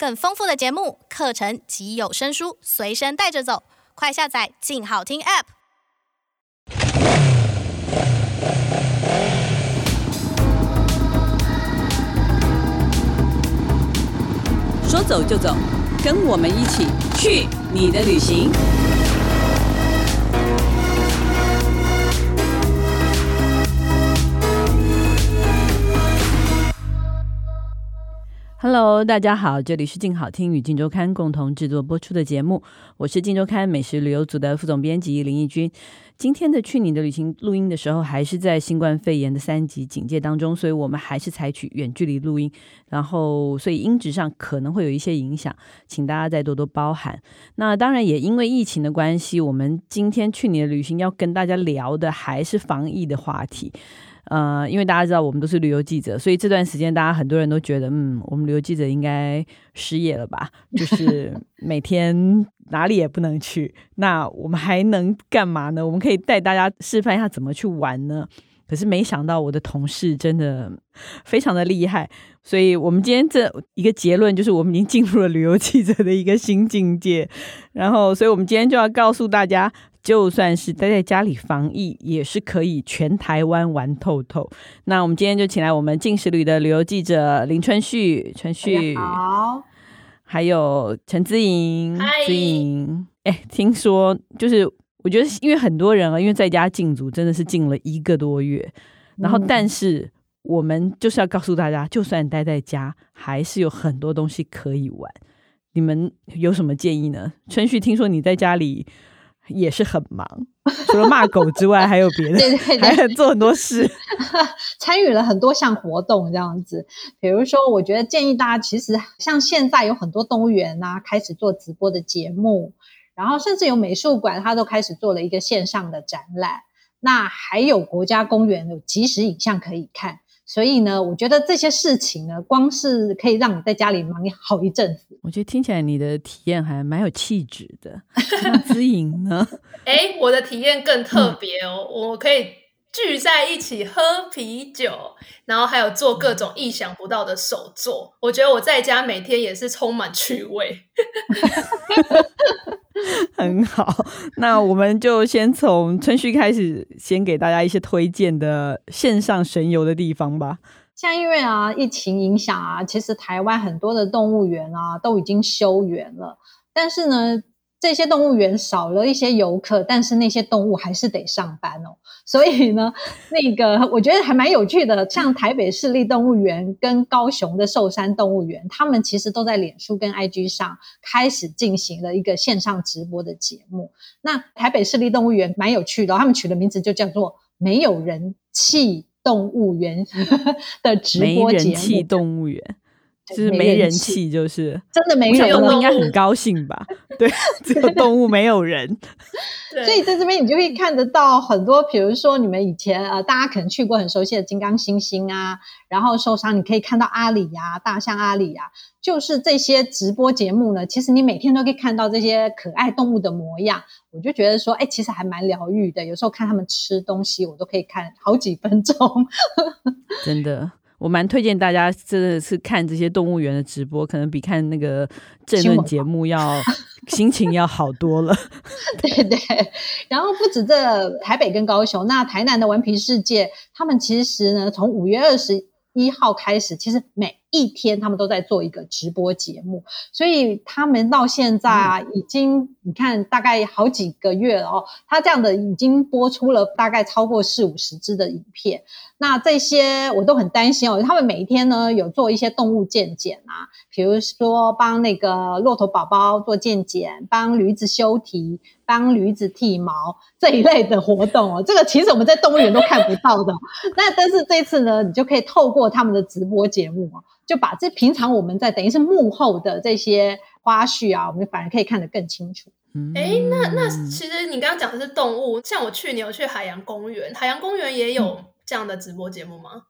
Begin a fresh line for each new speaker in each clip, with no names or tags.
更丰富的节目、课程及有声书随身带着走，快下载“静好听 ”App。
说走就走，跟我们一起去你的旅行。Hello，大家好，这里是静好听与静周刊共同制作播出的节目，我是静周刊美食旅游组的副总编辑林义君。今天的去你的旅行录音的时候，还是在新冠肺炎的三级警戒当中，所以我们还是采取远距离录音，然后所以音质上可能会有一些影响，请大家再多多包涵。那当然也因为疫情的关系，我们今天去你的旅行要跟大家聊的还是防疫的话题。呃，因为大家知道我们都是旅游记者，所以这段时间大家很多人都觉得，嗯，我们旅游记者应该失业了吧？就是 每天哪里也不能去，那我们还能干嘛呢？我们可以带大家示范一下怎么去玩呢？可是没想到我的同事真的非常的厉害，所以我们今天这一个结论就是，我们已经进入了旅游记者的一个新境界。然后，所以我们今天就要告诉大家。就算是待在家里防疫，也是可以全台湾玩透透。那我们今天就请来我们进食旅的旅游记者林春旭，春旭好，还有陈姿莹，姿莹。哎，听说就是我觉得，因为很多人啊，因为在家禁足，真的是禁了一个多月。然后，但是我们就是要告诉大家，就算待在家，还是有很多东西可以玩。你们有什么建议呢？春旭，听说你在家里。也是很忙，除了骂狗之外，还有别的，对对对，还做很多事，
参与了很多项活动这样子。比如说，我觉得建议大家，其实像现在有很多动物园啊，开始做直播的节目，然后甚至有美术馆，它都开始做了一个线上的展览。那还有国家公园有即时影像可以看。所以呢，我觉得这些事情呢，光是可以让你在家里忙好一阵子。
我觉得听起来你的体验还蛮有气质的。那姿莹呢？
哎，我的体验更特别哦，嗯、我可以聚在一起喝啤酒，然后还有做各种意想不到的手作。我觉得我在家每天也是充满趣味。
很好，那我们就先从春旭开始，先给大家一些推荐的线上神游的地方吧。
像因为啊，疫情影响啊，其实台湾很多的动物园啊都已经休园了，但是呢。这些动物园少了一些游客，但是那些动物还是得上班哦。所以呢，那个我觉得还蛮有趣的，像台北市立动物园跟高雄的寿山动物园，他们其实都在脸书跟 IG 上开始进行了一个线上直播的节目。那台北市立动物园蛮有趣的，他们取的名字就叫做“没有人气动物园” 的直播节目。没人气动物园。
就是没人气，就是
真的没人气，
动物应该很高兴吧？对，只 有动物没有人。
所以在这边你就可以看得到很多，比如说你们以前呃，大家可能去过很熟悉的金刚猩猩啊，然后受伤你可以看到阿里呀、啊，大象阿里呀、啊，就是这些直播节目呢，其实你每天都可以看到这些可爱动物的模样，我就觉得说，哎，其实还蛮疗愈的。有时候看他们吃东西，我都可以看好几分钟，
真的。我蛮推荐大家真的是看这些动物园的直播，可能比看那个政论节目要 心情要好多了。
对对，然后不止这台北跟高雄，那台南的顽皮世界，他们其实呢，从五月二十一号开始，其实每一天他们都在做一个直播节目，所以他们到现在啊，已经你看大概好几个月了哦，他这样的已经播出了大概超过四五十支的影片。那这些我都很担心哦，他们每一天呢有做一些动物健检啊，比如说帮那个骆驼宝宝做健检，帮驴子修蹄，帮驴子剃毛这一类的活动哦。这个其实我们在动物园都看不到的，那但是这次呢，你就可以透过他们的直播节目啊，就把这平常我们在等于是幕后的这些花絮啊，我们反而可以看得更清楚。
哎，那那其实你刚刚讲的是动物，像我去年有去海洋公园，海洋公园也有。嗯这样的直播节目吗？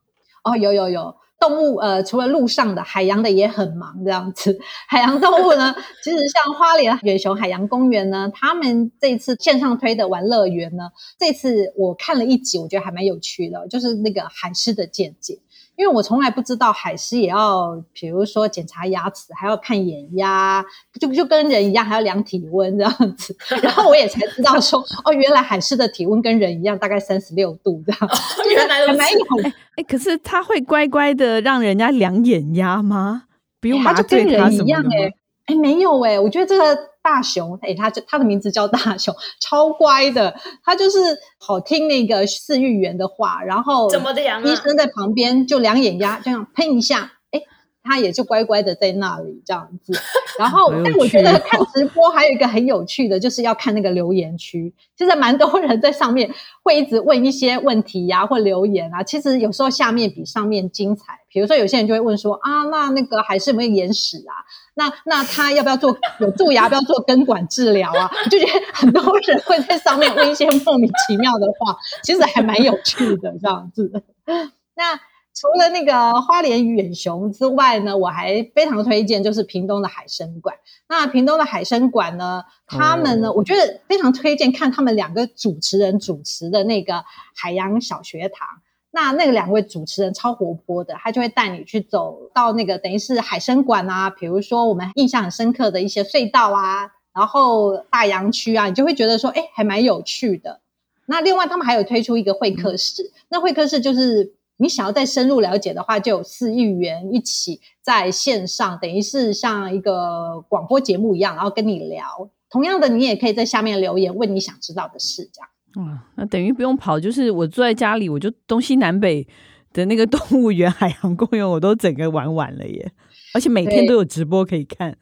哦，有有有，动物呃，除了陆上的，海洋的也很忙这样子。海洋动物呢，其实像花莲远雄海洋公园呢，他们这次线上推的玩乐园呢，这次我看了一集，我觉得还蛮有趣的，就是那个海狮的见解。因为我从来不知道海狮也要，比如说检查牙齿，还要看眼压，就就跟人一样，还要量体温这样子。然后我也才知道说，哦，原来海狮的体温跟人一样，大概三十六度这样。哦、
原来还
蛮有。
哎、欸，可是他会乖乖的让人家量眼压吗？不用麻
醉他，就跟人一样
哎、欸。
哎，没有哎、欸，我觉得这个大熊，哎，它就它的名字叫大熊，超乖的，它就是好听那个饲育员的话，然后
怎么量啊？
医生在旁边就两眼压，这样喷一下。哎他也就乖乖的在那里这样子，然后，但我觉得 看直播还有一个很有趣的，就是要看那个留言区。其实蛮多人在上面会一直问一些问题呀、啊，或留言啊。其实有时候下面比上面精彩。比如说有些人就会问说啊，那那个还是有没有眼屎啊？那那他要不要做有蛀牙？要不要做根管治疗啊？就觉得很多人会在上面问一些莫名其妙的话，其实还蛮有趣的这样子。那。除了那个花莲远雄之外呢，我还非常推荐就是屏东的海参馆。那屏东的海参馆呢，他们呢，哦、我觉得非常推荐看他们两个主持人主持的那个海洋小学堂。那那个两位主持人超活泼的，他就会带你去走到那个等于是海生馆啊，比如说我们印象很深刻的一些隧道啊，然后大洋区啊，你就会觉得说，哎，还蛮有趣的。那另外他们还有推出一个会客室，那会客室就是。你想要再深入了解的话，就有四亿元一起在线上，等于是像一个广播节目一样，然后跟你聊。同样的，你也可以在下面留言问你想知道的事，这样。
哇，那等于不用跑，就是我坐在家里，我就东西南北的那个动物园、海洋公园，我都整个玩完了耶！而且每天都有直播可以看。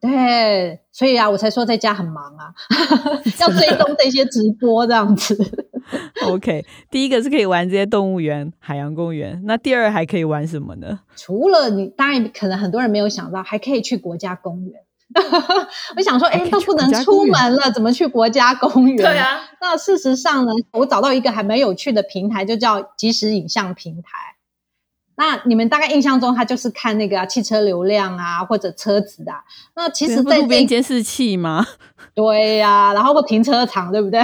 对，所以啊，我才说在家很忙啊，要追踪这些直播这样子。
OK，第一个是可以玩这些动物园、海洋公园，那第二还可以玩什么呢？
除了你，当然可能很多人没有想到，还可以去国家公园。我想说，哎，都不能出门了，怎么去国家公园？
对啊。
那事实上呢，我找到一个还蛮有趣的平台，就叫即时影像平台。那你们大概印象中，它就是看那个、啊、汽车流量啊，或者车子啊。那其实
路边监视器吗？
对呀、啊，然后或停车场，对不对？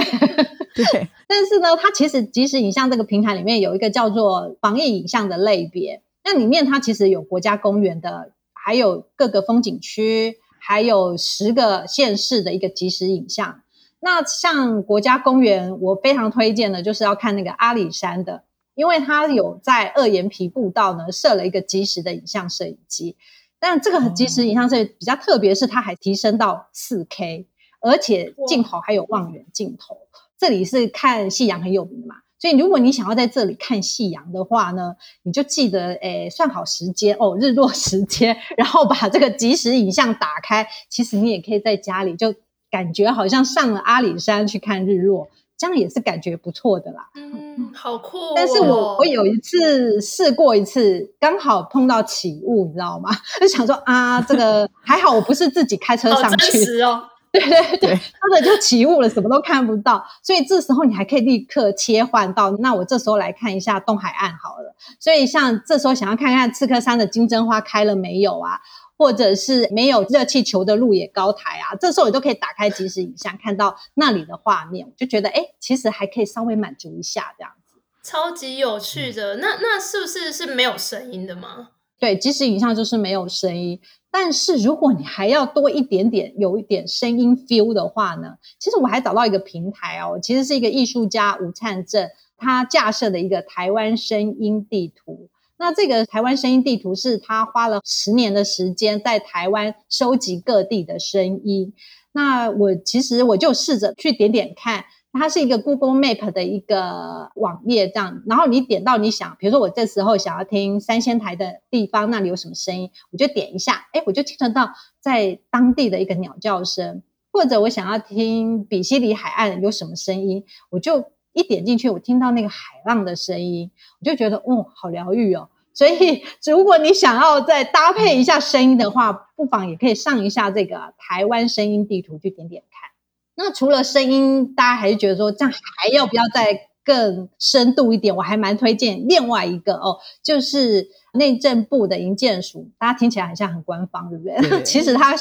对。
但是呢，它其实即时影像这个平台里面有一个叫做防疫影像的类别。那里面它其实有国家公园的，还有各个风景区，还有十个县市的一个即时影像。那像国家公园，我非常推荐的就是要看那个阿里山的。因为它有在二岩皮步道呢设了一个即时的影像摄影机，但这个即时影像摄影比较特别，是它还提升到四 K，而且镜头还有望远镜头。这里是看夕阳很有名的嘛，所以如果你想要在这里看夕阳的话呢，你就记得诶算好时间哦，日落时间，然后把这个即时影像打开。其实你也可以在家里就感觉好像上了阿里山去看日落。这样也是感觉不错的啦，
嗯，好酷哦。
但是我我有一次试过一次，刚好碰到起雾，你知道吗？就想说啊，这个还好，我不是自己开车上去，
哦，哦
对对对，真的就起雾了，什么都看不到。所以这时候你还可以立刻切换到，那我这时候来看一下东海岸好了。所以像这时候想要看看刺客山的金针花开了没有啊？或者是没有热气球的鹿野高台啊，这时候你都可以打开即时影像，看到那里的画面，我就觉得哎，其实还可以稍微满足一下这样子，
超级有趣的。那那是不是是没有声音的吗？
对，即时影像就是没有声音。但是如果你还要多一点点，有一点声音 feel 的话呢，其实我还找到一个平台哦，其实是一个艺术家吴灿正他架设的一个台湾声音地图。那这个台湾声音地图是他花了十年的时间在台湾收集各地的声音。那我其实我就试着去点点看，它是一个 Google Map 的一个网页这样。然后你点到你想，比如说我这时候想要听三仙台的地方，那里有什么声音，我就点一下，诶，我就听得到在当地的一个鸟叫声，或者我想要听比西里海岸有什么声音，我就。一点进去，我听到那个海浪的声音，我就觉得，哦，好疗愈哦。所以，如果你想要再搭配一下声音的话，不妨也可以上一下这个台湾声音地图去点点看。那除了声音，大家还是觉得说这样还要不要再更深度一点？我还蛮推荐另外一个哦，就是。内政部的营建署，大家听起来很像很官方，对不对？对 其实它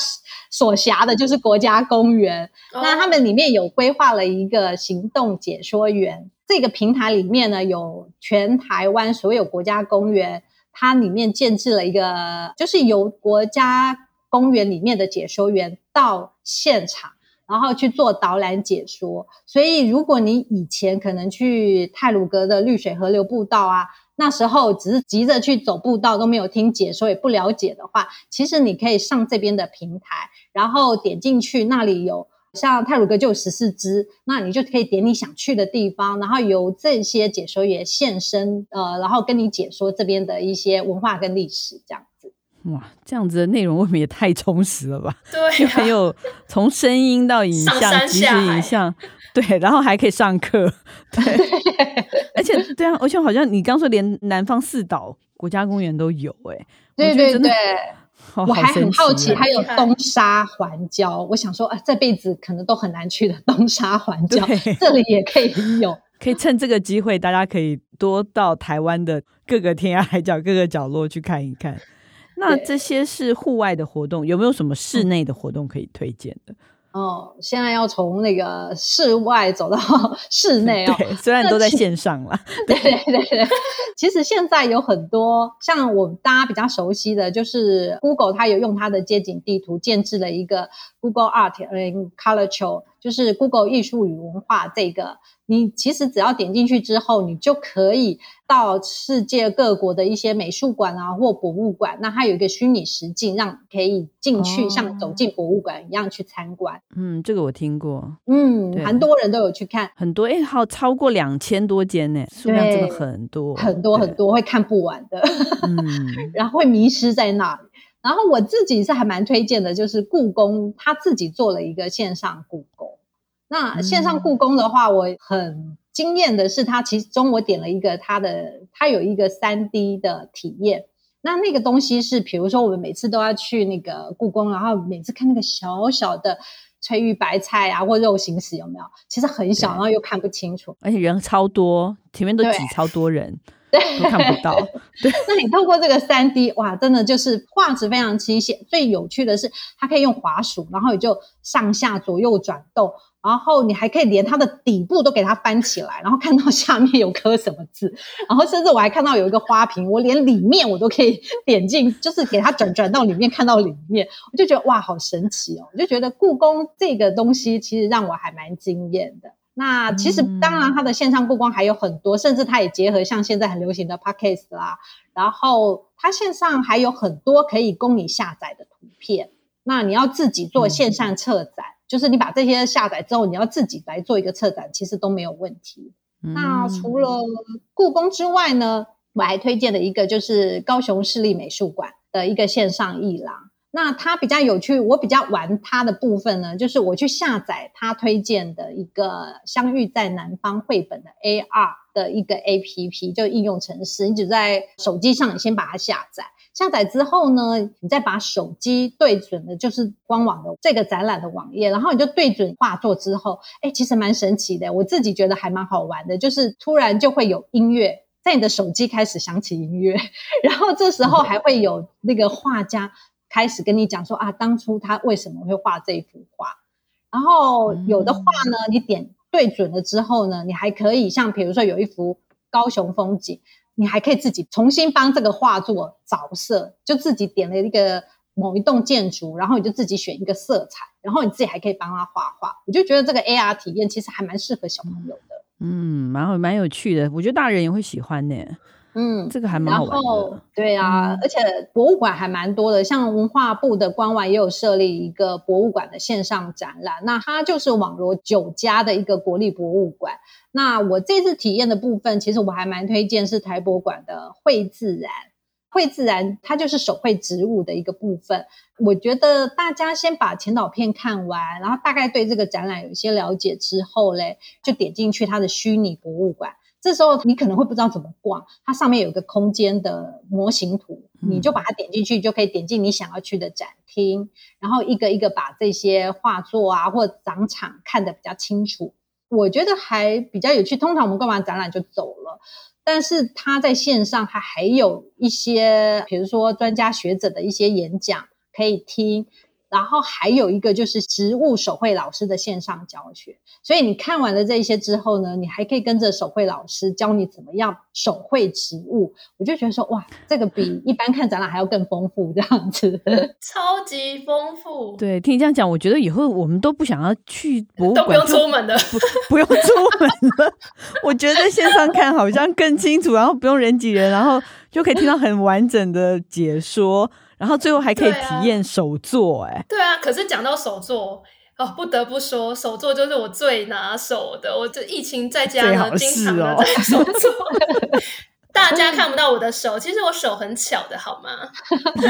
所辖的就是国家公园。哦、那他们里面有规划了一个行动解说员，这个平台里面呢，有全台湾所有国家公园它里面建置了一个，就是由国家公园里面的解说员到现场，然后去做导览解说。所以，如果你以前可能去太鲁阁的绿水河流步道啊，那时候只是急着去走步道，都没有听解说，也不了解的话，其实你可以上这边的平台，然后点进去，那里有。像泰鲁阁就有十四支，那你就可以点你想去的地方，然后由这些解说员现身，呃，然后跟你解说这边的一些文化跟历史，这样。
哇，这样子的内容未免也太充实了吧？
对、啊，
还有从声音到影像，即时影像，对，然后还可以上课，对，而且对啊，而且好像你刚说连南方四岛国家公园都有、欸，哎，
对对对。我还很好奇，还有东沙环礁，我想说啊，这辈子可能都很难去的东沙环礁，这里也可以有，
可以趁这个机会，大家可以多到台湾的各个天涯海角、各个角落去看一看。那这些是户外的活动，有没有什么室内的活动可以推荐的？
哦，现在要从那个室外走到 室内哦。
对，虽然都在线上了。
对对对对，其实现在有很多像我们大家比较熟悉的，就是 Google，它有用它的街景地图建置了一个 Google Art and Culture。就是 Google 艺术与文化这个，你其实只要点进去之后，你就可以到世界各国的一些美术馆啊或博物馆。那它有一个虚拟实境，让可以进去，哦、像走进博物馆一样去参观。
嗯，这个我听过。
嗯，很多人都有去看，
很多哎，好超过两千多间呢，数量真的很多，
很多很多会看不完的。嗯，然后会迷失在那里。然后我自己是还蛮推荐的，就是故宫他自己做了一个线上故宫。那线上故宫的话，我很惊艳的是，它其中我点了一个它的，它有一个三 D 的体验。那那个东西是，比如说我们每次都要去那个故宫，然后每次看那个小小的翠玉白菜啊，或肉形石有没有？其实很小，然后又看不清楚，
而且人超多，前面都挤超多人。对，都看不到。对，
那你透过这个三 D，哇，真的就是画质非常清晰。最有趣的是，它可以用滑鼠，然后你就上下左右转动，然后你还可以连它的底部都给它翻起来，然后看到下面有刻什么字，然后甚至我还看到有一个花瓶，我连里面我都可以点进，就是给它转转到里面看到里面，我就觉得哇，好神奇哦！我就觉得故宫这个东西其实让我还蛮惊艳的。那其实当然，它的线上故宫还有很多，甚至它也结合像现在很流行的 Podcast 啦，然后它线上还有很多可以供你下载的图片。那你要自己做线上策展，嗯、就是你把这些下载之后，你要自己来做一个策展，其实都没有问题。嗯、那除了故宫之外呢，我还推荐了一个就是高雄市立美术馆的一个线上艺廊。那它比较有趣，我比较玩它的部分呢，就是我去下载它推荐的一个《相遇在南方》绘本的 AR 的一个 APP，就应用程式。你只在手机上，你先把它下载，下载之后呢，你再把手机对准的就是官网的这个展览的网页，然后你就对准画作之后，哎，其实蛮神奇的，我自己觉得还蛮好玩的，就是突然就会有音乐在你的手机开始响起音乐，然后这时候还会有那个画家。开始跟你讲说啊，当初他为什么会画这幅画？然后有的画呢，你点对准了之后呢，你还可以像比如说有一幅高雄风景，你还可以自己重新帮这个画作着色，就自己点了一个某一栋建筑，然后你就自己选一个色彩，然后你自己还可以帮他画画。我就觉得这个 AR 体验其实还蛮适合小朋友的，
嗯，蛮好，蛮有趣的，我觉得大人也会喜欢呢。
嗯，
这个还蛮好玩的。然后，
对啊，嗯、而且博物馆还蛮多的，像文化部的官网也有设立一个博物馆的线上展览。那它就是网罗九家的一个国立博物馆。那我这次体验的部分，其实我还蛮推荐是台博馆的绘自然。绘自然它就是手绘植物的一个部分。我觉得大家先把前导片看完，然后大概对这个展览有一些了解之后嘞，就点进去它的虚拟博物馆。这时候你可能会不知道怎么逛，它上面有个空间的模型图，你就把它点进去，就可以点进你想要去的展厅，然后一个一个把这些画作啊或展场看得比较清楚。我觉得还比较有趣。通常我们逛完展览就走了，但是它在线上，它还有一些，比如说专家学者的一些演讲可以听。然后还有一个就是植物手绘老师的线上教学。所以你看完了这些之后呢，你还可以跟着手绘老师教你怎么样手绘植物。我就觉得说，哇，这个比一般看展览还要更丰富，这样子，
超级丰富。
对，听你这样讲，我觉得以后我们都不想要去博物馆，
都不用出门的，
不，不用出门了。我觉得线上看好像更清楚，然后不用人挤人，然后就可以听到很完整的解说，然后最后还可以体验手作。哎，
对啊，可是讲到手作。哦，不得不说，手作就是我最拿手的。我这疫情在家呢，经常的在手作。大家看不到我的手，其实我手很巧的，好吗？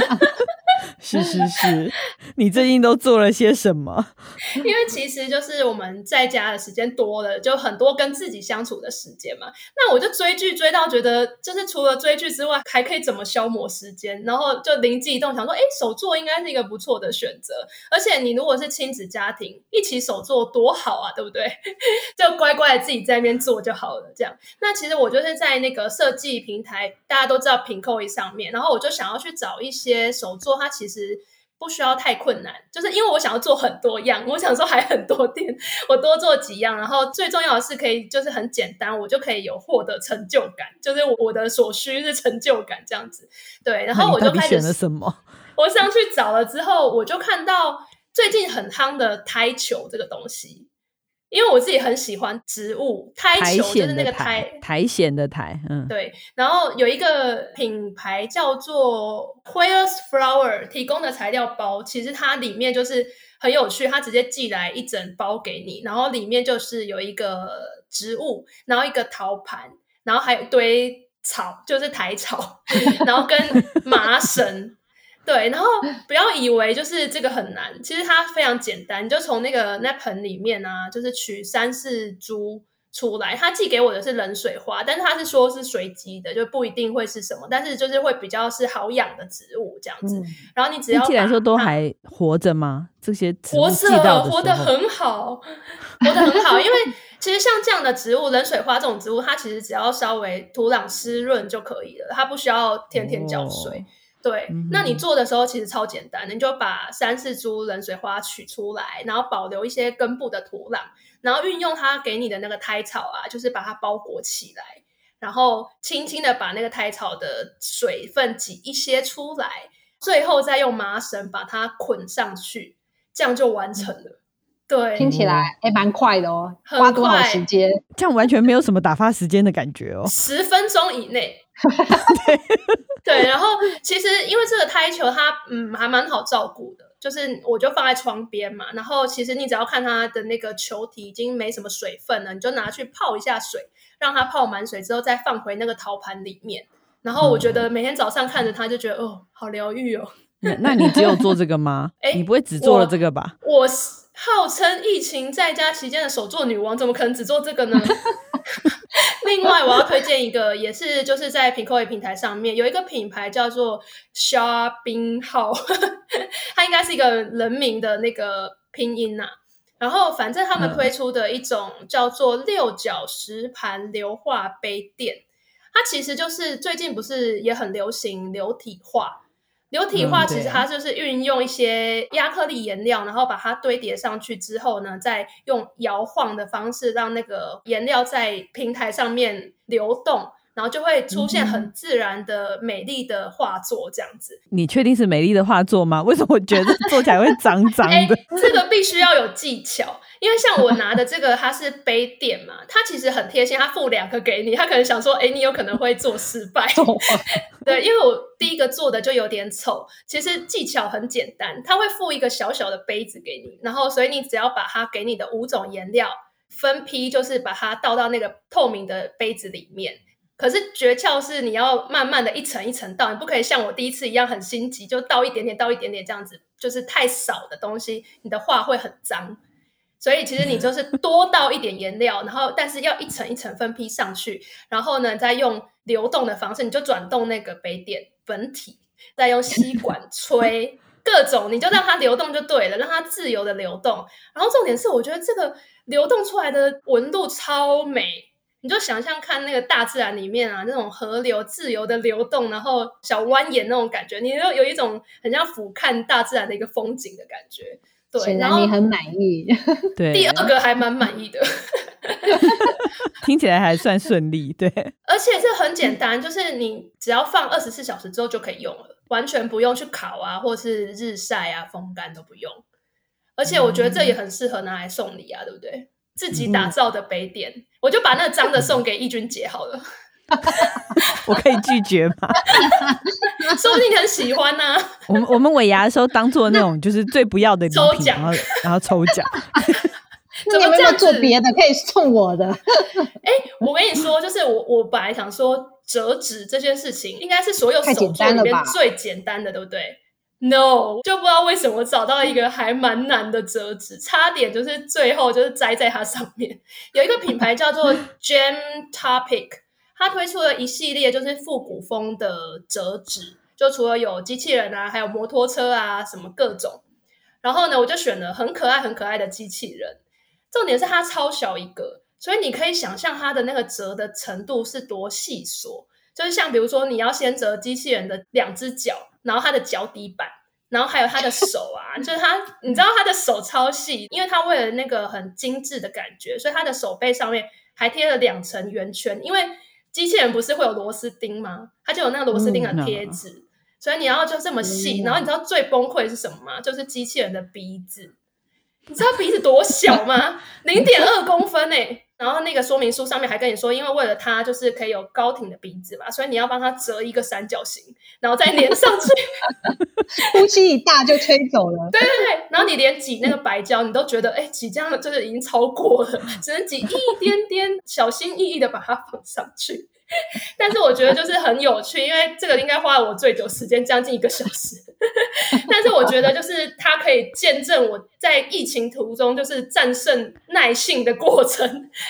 是是是，你最近都做了些什么？
因为其实就是我们在家的时间多了，就很多跟自己相处的时间嘛。那我就追剧追到觉得，就是除了追剧之外，还可以怎么消磨时间？然后就灵机一动，想说，哎，手作应该是一个不错的选择。而且你如果是亲子家庭一起手作，多好啊，对不对？就乖乖的自己在那边做就好了。这样，那其实我就是在那个设计平台，大家都知道 Pinkoi 上面，然后我就想要去找一些手作，它其实不需要太困难，就是因为我想要做很多样，我想说还很多店，我多做几样，然后最重要的是可以就是很简单，我就可以有获得成就感，就是我的所需是成就感这样子。对，然后我就开始
选了什么？
我上去找了之后，我就看到最近很夯的台球这个东西。因为我自己很喜欢植物，苔球就是那个苔，
苔藓的苔，嗯，
对。然后有一个品牌叫做 Quails Flower 提供的材料包，其实它里面就是很有趣，它直接寄来一整包给你，然后里面就是有一个植物，然后一个陶盘，然后还有一堆草，就是苔草，然后跟麻绳。对，然后不要以为就是这个很难，其实它非常简单，你就从那个那盆里面啊，就是取三四株出来。他寄给我的是冷水花，但是他是说是随机的，就不一定会是什么，但是就是会比较是好养的植物这样子。嗯、然后你只要
寄来说都还活着吗？这些植物
活着，活得很好，活得很好。因为其实像这样的植物，冷水花这种植物，它其实只要稍微土壤湿润就可以了，它不需要天天浇水。哦对，嗯、那你做的时候其实超简单，你就把三四株冷水花取出来，然后保留一些根部的土壤，然后运用它给你的那个胎草啊，就是把它包裹起来，然后轻轻的把那个胎草的水分挤一些出来，最后再用麻绳把它捆上去，这样就完成了。嗯、对，
听起来还蛮快的哦，花多少时间？
这样完全没有什么打发时间的感觉哦，
十分钟以内。对对，然后其实因为这个胎球它嗯还蛮好照顾的，就是我就放在窗边嘛，然后其实你只要看它的那个球体已经没什么水分了，你就拿去泡一下水，让它泡满水之后再放回那个陶盘里面，然后我觉得每天早上看着它就觉得哦好疗愈哦。
那那你只有做这个吗？哎，你不会只做了这个吧？
我，我号称疫情在家期间的手作女王，怎么可能只做这个呢？另外，我要推荐一个，也是就是在 Pinkoi 平台上面有一个品牌叫做 Sha Bin Hao，它应该是一个人名的那个拼音呐、啊。然后，反正他们推出的一种叫做六角石盘流化杯垫，它其实就是最近不是也很流行流体画。流体画其实它就是运用一些亚克力颜料，然后把它堆叠上去之后呢，再用摇晃的方式让那个颜料在平台上面流动，然后就会出现很自然的美丽的画作这样子。
你确定是美丽的画作吗？为什么我觉得做起来会脏脏的？
欸，这个必须要有技巧。因为像我拿的这个，它是杯垫嘛，它其实很贴心，它附两个给你，它可能想说，哎，你有可能会做失败。对，因为我第一个做的就有点丑，其实技巧很简单，它会附一个小小的杯子给你，然后所以你只要把它给你的五种颜料分批，就是把它倒到那个透明的杯子里面。可是诀窍是你要慢慢的一层一层倒，你不可以像我第一次一样很心急，就倒一点点，倒一点点这样子，就是太少的东西，你的画会很脏。所以其实你就是多倒一点颜料，然后但是要一层一层分批上去，然后呢，再用流动的方式，你就转动那个杯垫本体，再用吸管吹各种，你就让它流动就对了，让它自由的流动。然后重点是，我觉得这个流动出来的纹路超美，你就想象看那个大自然里面啊，那种河流自由的流动，然后小蜿蜒那种感觉，你就有一种很像俯瞰大自然的一个风景的感觉。对，然后
你很满意。
对，
第二个还蛮满意的，
听起来还算顺利。对，
而且这很简单，就是你只要放二十四小时之后就可以用了，完全不用去烤啊，或是日晒啊、风干都不用。而且我觉得这也很适合拿来送礼啊，对不对？自己打造的杯垫，嗯、我就把那个脏的送给翊君姐好了。
我可以拒绝吗？
说不定你很喜欢呢、啊。
我们我们尾牙的时候当做那种 就是最不要的礼品，然后然后抽奖。
那你有没有做别的可以送我的？
哎、欸，我跟你说，就是我我本来想说折纸这件事情，应该是所有手作里面最简单的，对不对？No，就不知道为什么找到一个还蛮难的折纸，差点就是最后就是栽在它上面。有一个品牌叫做 Gem Topic，它推出了一系列就是复古风的折纸，就除了有机器人啊，还有摩托车啊，什么各种。然后呢，我就选了很可爱很可爱的机器人，重点是它超小一个，所以你可以想象它的那个折的程度是多细琐。就是像比如说，你要先折机器人的两只脚，然后他的脚底板，然后还有他的手啊，就是他，你知道他的手超细，因为他为了那个很精致的感觉，所以他的手背上面还贴了两层圆圈，因为机器人不是会有螺丝钉吗？它就有那个螺丝钉的贴纸，嗯、所以你要就这么细。然后你知道最崩溃是什么吗？就是机器人的鼻子，你知道鼻子多小吗？零点二公分诶、欸然后那个说明书上面还跟你说，因为为了它就是可以有高挺的鼻子嘛，所以你要帮它折一个三角形，然后再粘上去。
呼吸一大就吹走了。
对对对，然后你连挤那个白胶，你都觉得哎，挤这样就是已经超过了，只能挤一点点，小心翼翼的把它放上去。但是我觉得就是很有趣，因为这个应该花了我最久时间，将近一个小时。但是我觉得就是它可以见证我在疫情途中就是战胜耐性的过程，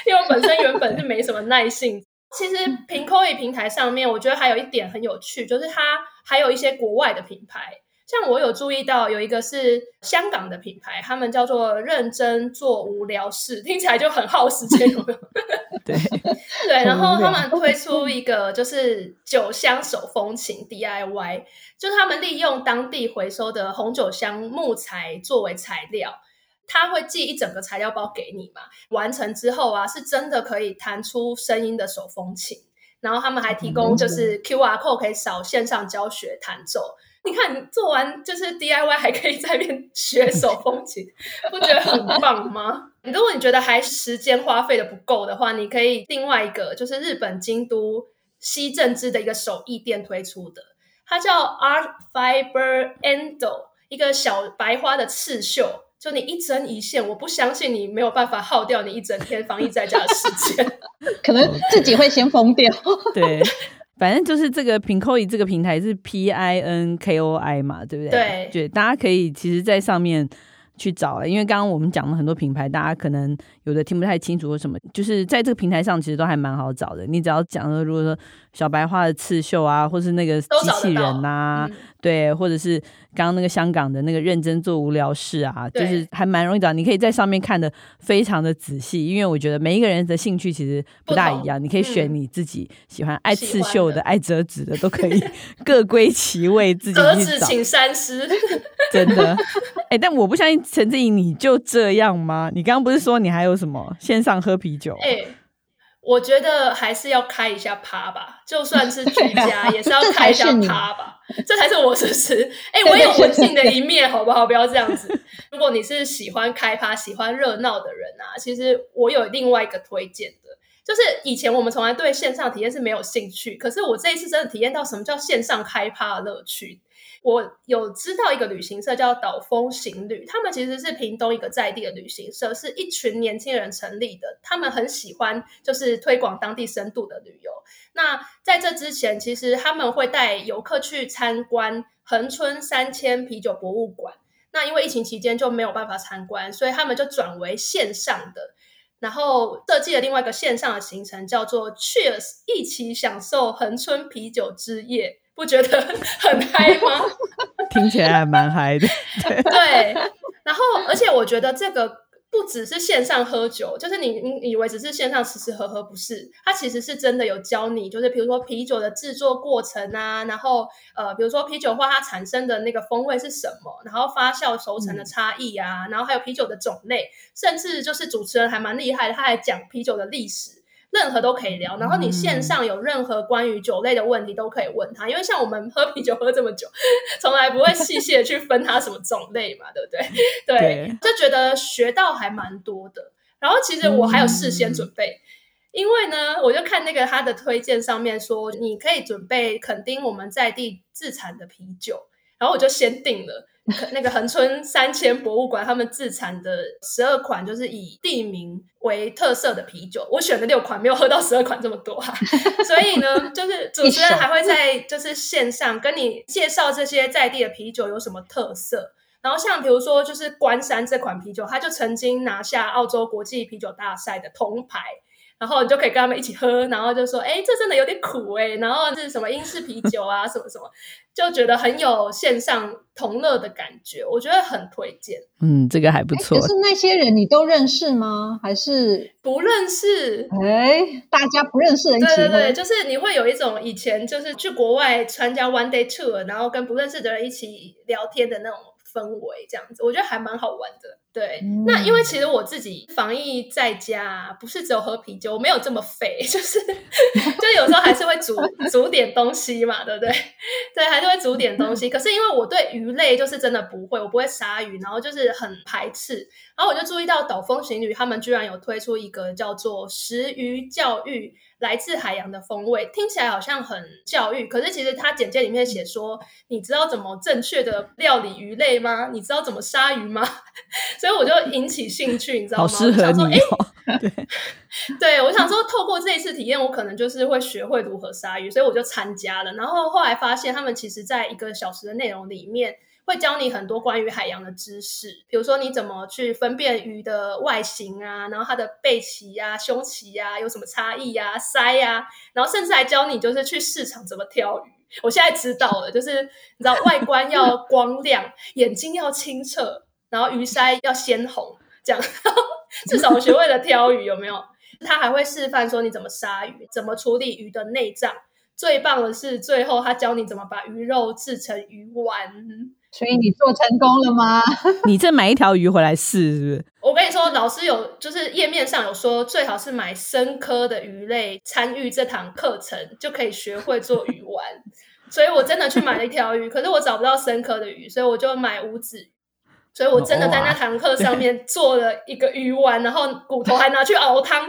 因为我本身原本是没什么耐性。其实 Pinkoi 平台上面，我觉得还有一点很有趣，就是它还有一些国外的品牌。像我有注意到有一个是香港的品牌，他们叫做认真做无聊事，听起来就很耗时间，有没有？
对
对，然后他们推出一个就是酒香手风琴 DIY，就是他们利用当地回收的红酒香木材作为材料，他会寄一整个材料包给你嘛，完成之后啊，是真的可以弹出声音的手风琴，然后他们还提供就是 QR code 可以扫线上教学弹奏。你看，你做完就是 DIY，还可以在那边学手风琴，不觉得很棒吗？如果你觉得还时间花费的不够的话，你可以另外一个，就是日本京都西正之的一个手艺店推出的，它叫 Art Fiber Endo，一个小白花的刺绣，就你一针一线，我不相信你没有办法耗掉你一整天防疫在家的时间，
可能自己会先疯掉。
对。反正就是这个 Pinkoi 这个平台是 P I N K O I 嘛，对不对？
对，
对，大家可以其实，在上面去找了，因为刚刚我们讲了很多品牌，大家可能有的听不太清楚或什么，就是在这个平台上其实都还蛮好找的。你只要讲了，如果说小白花的刺绣啊，或是那个机器人啊，对，或者是。刚刚那个香港的那个认真做无聊事啊，就是还蛮容易找。你可以在上面看的非常的仔细，因为我觉得每一个人的兴趣其实不大一样。你可以选你自己喜欢，爱刺绣的、爱折纸的 都可以，各归其位，自己
请三思，
真的。哎、欸，但我不相信陈志颖你就这样吗？你刚刚不是说你还有什么线上喝啤酒？
哎、欸。我觉得还是要开一下趴吧，就算是居家，也是要开一下趴吧，这才是我实施。哎、欸，我有文静的一面，好不好？不要这样子。如果你是喜欢开趴、喜欢热闹的人啊，其实我有另外一个推荐的，就是以前我们从来对线上体验是没有兴趣，可是我这一次真的体验到什么叫线上开趴的乐趣。我有知道一个旅行社叫岛风行旅，他们其实是屏东一个在地的旅行社，是一群年轻人成立的。他们很喜欢就是推广当地深度的旅游。那在这之前，其实他们会带游客去参观恒春三千啤酒博物馆。那因为疫情期间就没有办法参观，所以他们就转为线上的，然后设计了另外一个线上的行程，叫做 Cheers，一起享受恒春啤酒之夜。不觉得很嗨吗？
听起来还蛮嗨的。
对，然后而且我觉得这个不只是线上喝酒，就是你你以为只是线上吃吃喝喝，不是，它其实是真的有教你，就是比如说啤酒的制作过程啊，然后呃，比如说啤酒花它产生的那个风味是什么，然后发酵熟成的差异啊，嗯、然后还有啤酒的种类，甚至就是主持人还蛮厉害的，他还讲啤酒的历史。任何都可以聊，然后你线上有任何关于酒类的问题都可以问他，嗯、因为像我们喝啤酒喝这么久，从来不会细细的去分它什么种类嘛，对不对？对，对就觉得学到还蛮多的。然后其实我还有事先准备，嗯、因为呢，我就看那个他的推荐上面说，你可以准备垦丁我们在地自产的啤酒，然后我就先订了。那个恒春三千博物馆，他们自产的十二款，就是以地名为特色的啤酒。我选了六款，没有喝到十二款这么多哈、啊。所以呢，就是 主持人还会在就是线上跟你介绍这些在地的啤酒有什么特色。然后像比如说，就是关山这款啤酒，它就曾经拿下澳洲国际啤酒大赛的铜牌。然后你就可以跟他们一起喝，然后就说：“哎，这真的有点苦哎。”然后是什么英式啤酒啊，什么什么，就觉得很有线上同乐的感觉，我觉得很推荐。
嗯，这个还不错。
可是那些人你都认识吗？还是
不认识？
哎，大家不认识的一起。
对对对，就是你会有一种以前就是去国外参加 one day tour，然后跟不认识的人一起聊天的那种氛围，这样子，我觉得还蛮好玩的。对，嗯、那因为其实我自己防疫在家，不是只有喝啤酒，我没有这么肥，就是就有时候还是会煮煮点东西嘛，对不对？对，还是会煮点东西。可是因为我对鱼类就是真的不会，我不会杀鱼，然后就是很排斥。然后我就注意到岛风行旅他们居然有推出一个叫做食鱼教育。来自海洋的风味，听起来好像很教育，可是其实它简介里面写说，你知道怎么正确的料理鱼类吗？你知道怎么杀鱼吗？所以我就引起兴趣，你知道吗？
好适合你哦。欸、对，
对，我想说，透过这一次体验，我可能就是会学会如何杀鱼，所以我就参加了。然后后来发现，他们其实在一个小时的内容里面。会教你很多关于海洋的知识，比如说你怎么去分辨鱼的外形啊，然后它的背鳍呀、啊、胸鳍呀、啊、有什么差异呀、啊、鳃呀、啊，然后甚至还教你就是去市场怎么挑鱼。我现在知道了，就是你知道外观要光亮，眼睛要清澈，然后鱼鳃要鲜红，这样 至少我学会了挑鱼，有没有？他还会示范说你怎么杀鱼，怎么处理鱼的内脏。最棒的是最后他教你怎么把鱼肉制成鱼丸。
所以你做成功了吗？
你这买一条鱼回来试是不是？
我跟你说，老师有就是页面上有说，最好是买生科的鱼类参与这堂课程，就可以学会做鱼丸。所以我真的去买了一条鱼，可是我找不到生科的鱼，所以我就买五指鱼。所以我真的在那堂课上面做了一个鱼丸，然后骨头还拿去熬汤，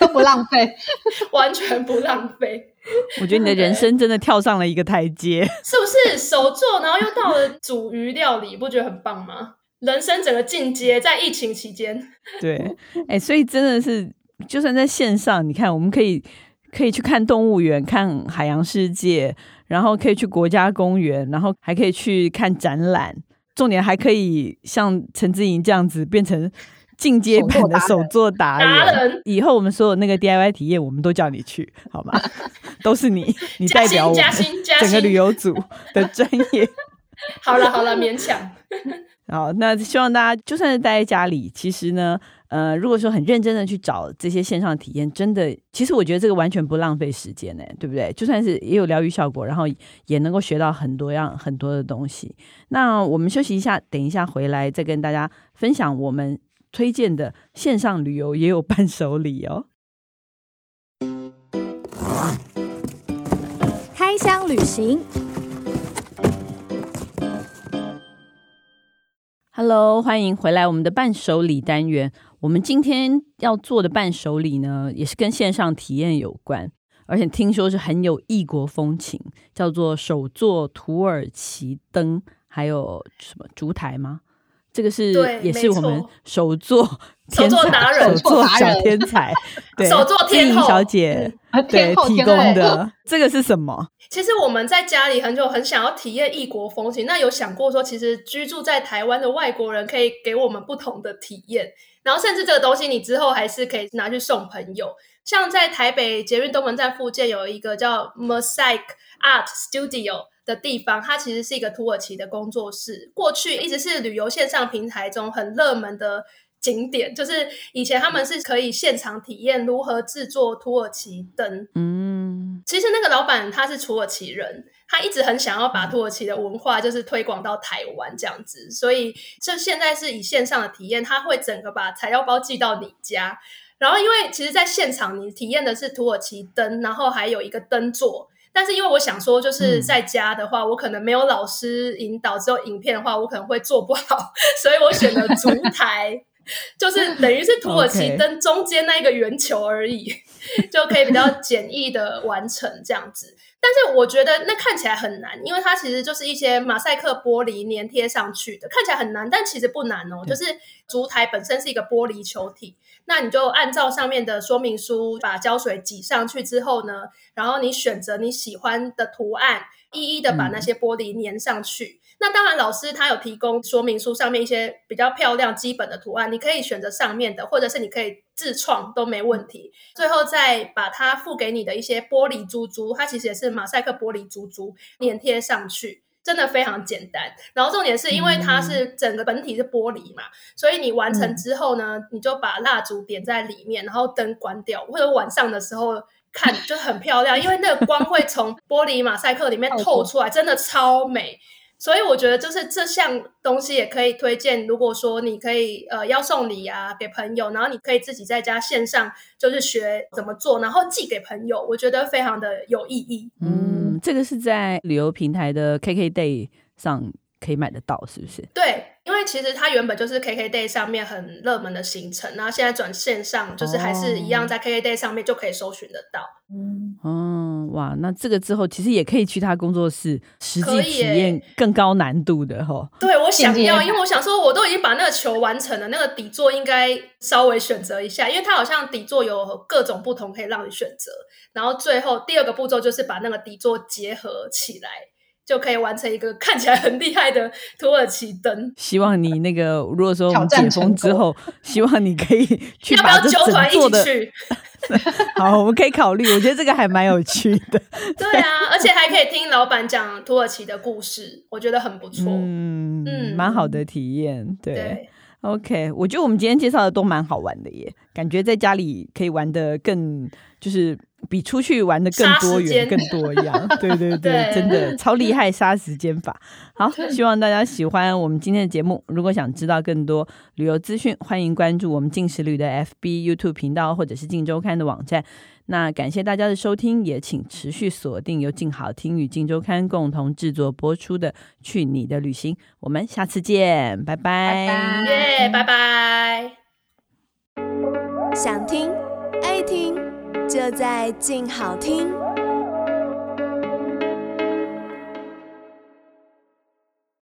都 不浪费，
完全不浪费。
我觉得你的人生真的跳上了一个台阶，
是不是？手做，然后又到了煮鱼料理，不觉得很棒吗？人生整个进阶，在疫情期间。
对，哎、欸，所以真的是，就算在线上，你看，我们可以可以去看动物园，看海洋世界，然后可以去国家公园，然后还可以去看展览，重点还可以像陈志颖这样子变成。进阶版的手作达人，以后我们所有那个 DIY 体验，我们都叫你去，好吗？都是你，你代表我们整个旅游组的专业。
好了好了，勉强。
好，那希望大家就算是待在家里，其实呢，呃，如果说很认真的去找这些线上体验，真的，其实我觉得这个完全不浪费时间呢，对不对？就算是也有疗愈效果，然后也能够学到很多样很多的东西。那我们休息一下，等一下回来再跟大家分享我们。推荐的线上旅游也有伴手礼哦。
开箱旅行
，Hello，欢迎回来我们的伴手礼单元。我们今天要做的伴手礼呢，也是跟线上体验有关，而且听说是很有异国风情，叫做手作土耳其灯，还有什么烛台吗？这个是也是我们手作手作达人、手作小天才、对
手作天后
小姐对提供的。这个是什么？
其实我们在家里很久很想要体验异国风情，那有想过说，其实居住在台湾的外国人可以给我们不同的体验，然后甚至这个东西你之后还是可以拿去送朋友。像在台北捷运东门站附近有一个叫 Mosaic Art Studio。的地方，它其实是一个土耳其的工作室。过去一直是旅游线上平台中很热门的景点，就是以前他们是可以现场体验如何制作土耳其灯。嗯，其实那个老板他是土耳其人，他一直很想要把土耳其的文化就是推广到台湾这样子，所以就现在是以线上的体验，他会整个把材料包寄到你家。然后因为其实在现场你体验的是土耳其灯，然后还有一个灯座。但是因为我想说，就是在家的话，嗯、我可能没有老师引导，只有影片的话，我可能会做不好，所以我选了烛台。就是等于是土耳其灯中间那一个圆球而已.就可以比较简易的完成这样子。但是我觉得那看起来很难，因为它其实就是一些马赛克玻璃粘贴上去的，看起来很难，但其实不难哦。就是烛台本身是一个玻璃球体，那你就按照上面的说明书把胶水挤上去之后呢，然后你选择你喜欢的图案，一一的把那些玻璃粘上去。嗯那当然，老师他有提供说明书上面一些比较漂亮基本的图案，你可以选择上面的，或者是你可以自创都没问题。最后再把它付给你的一些玻璃珠珠，它其实也是马赛克玻璃珠珠粘贴上去，真的非常简单。然后重点是因为它是整个本体是玻璃嘛，所以你完成之后呢，你就把蜡烛点在里面，然后灯关掉，或者晚上的时候看就很漂亮，因为那个光会从玻璃马赛克里面 透出来，真的超美。所以我觉得，就是这项东西也可以推荐。如果说你可以呃要送礼啊给朋友，然后你可以自己在家线上就是学怎么做，然后寄给朋友，我觉得非常的有意义。
嗯，这个是在旅游平台的 KKday 上可以买得到，是不是？
对。其实它原本就是 KKday 上面很热门的行程，然后现在转线上，就是还是一样在 KKday 上面就可以搜寻得到。
嗯，嗯，哇，那这个之后其实也可以去他工作室实际体验更高难度的哈。
对，我想要，因为我想说，我都已经把那个球完成了，那个底座应该稍微选择一下，因为它好像底座有各种不同可以让你选择。然后最后第二个步骤就是把那个底座结合起来。就可以完成一个看起来很厉害的土耳其灯。
希望你那个，如果说我们解封之后，希望你可以去把这整座的。好，我们可以考虑。我觉得这个还蛮有趣的。
对啊，而且还可以听老板讲土耳其的故事，我觉得很不错。
嗯嗯，蛮好的体验。对，对，OK，我觉得我们今天介绍的都蛮好玩的耶，感觉在家里可以玩的更就是。比出去玩的更多元、更多样，对 对对，对真的超厉害，杀时间法。好，希望大家喜欢我们今天的节目。如果想知道更多旅游资讯，欢迎关注我们镜食旅的 FB、YouTube 频道，或者是静周刊的网站。那感谢大家的收听，也请持续锁定由静好听与静周刊共同制作播出的《去你的旅行》。我们下次见，拜拜，
耶，拜拜。
想听爱听。就在静好听。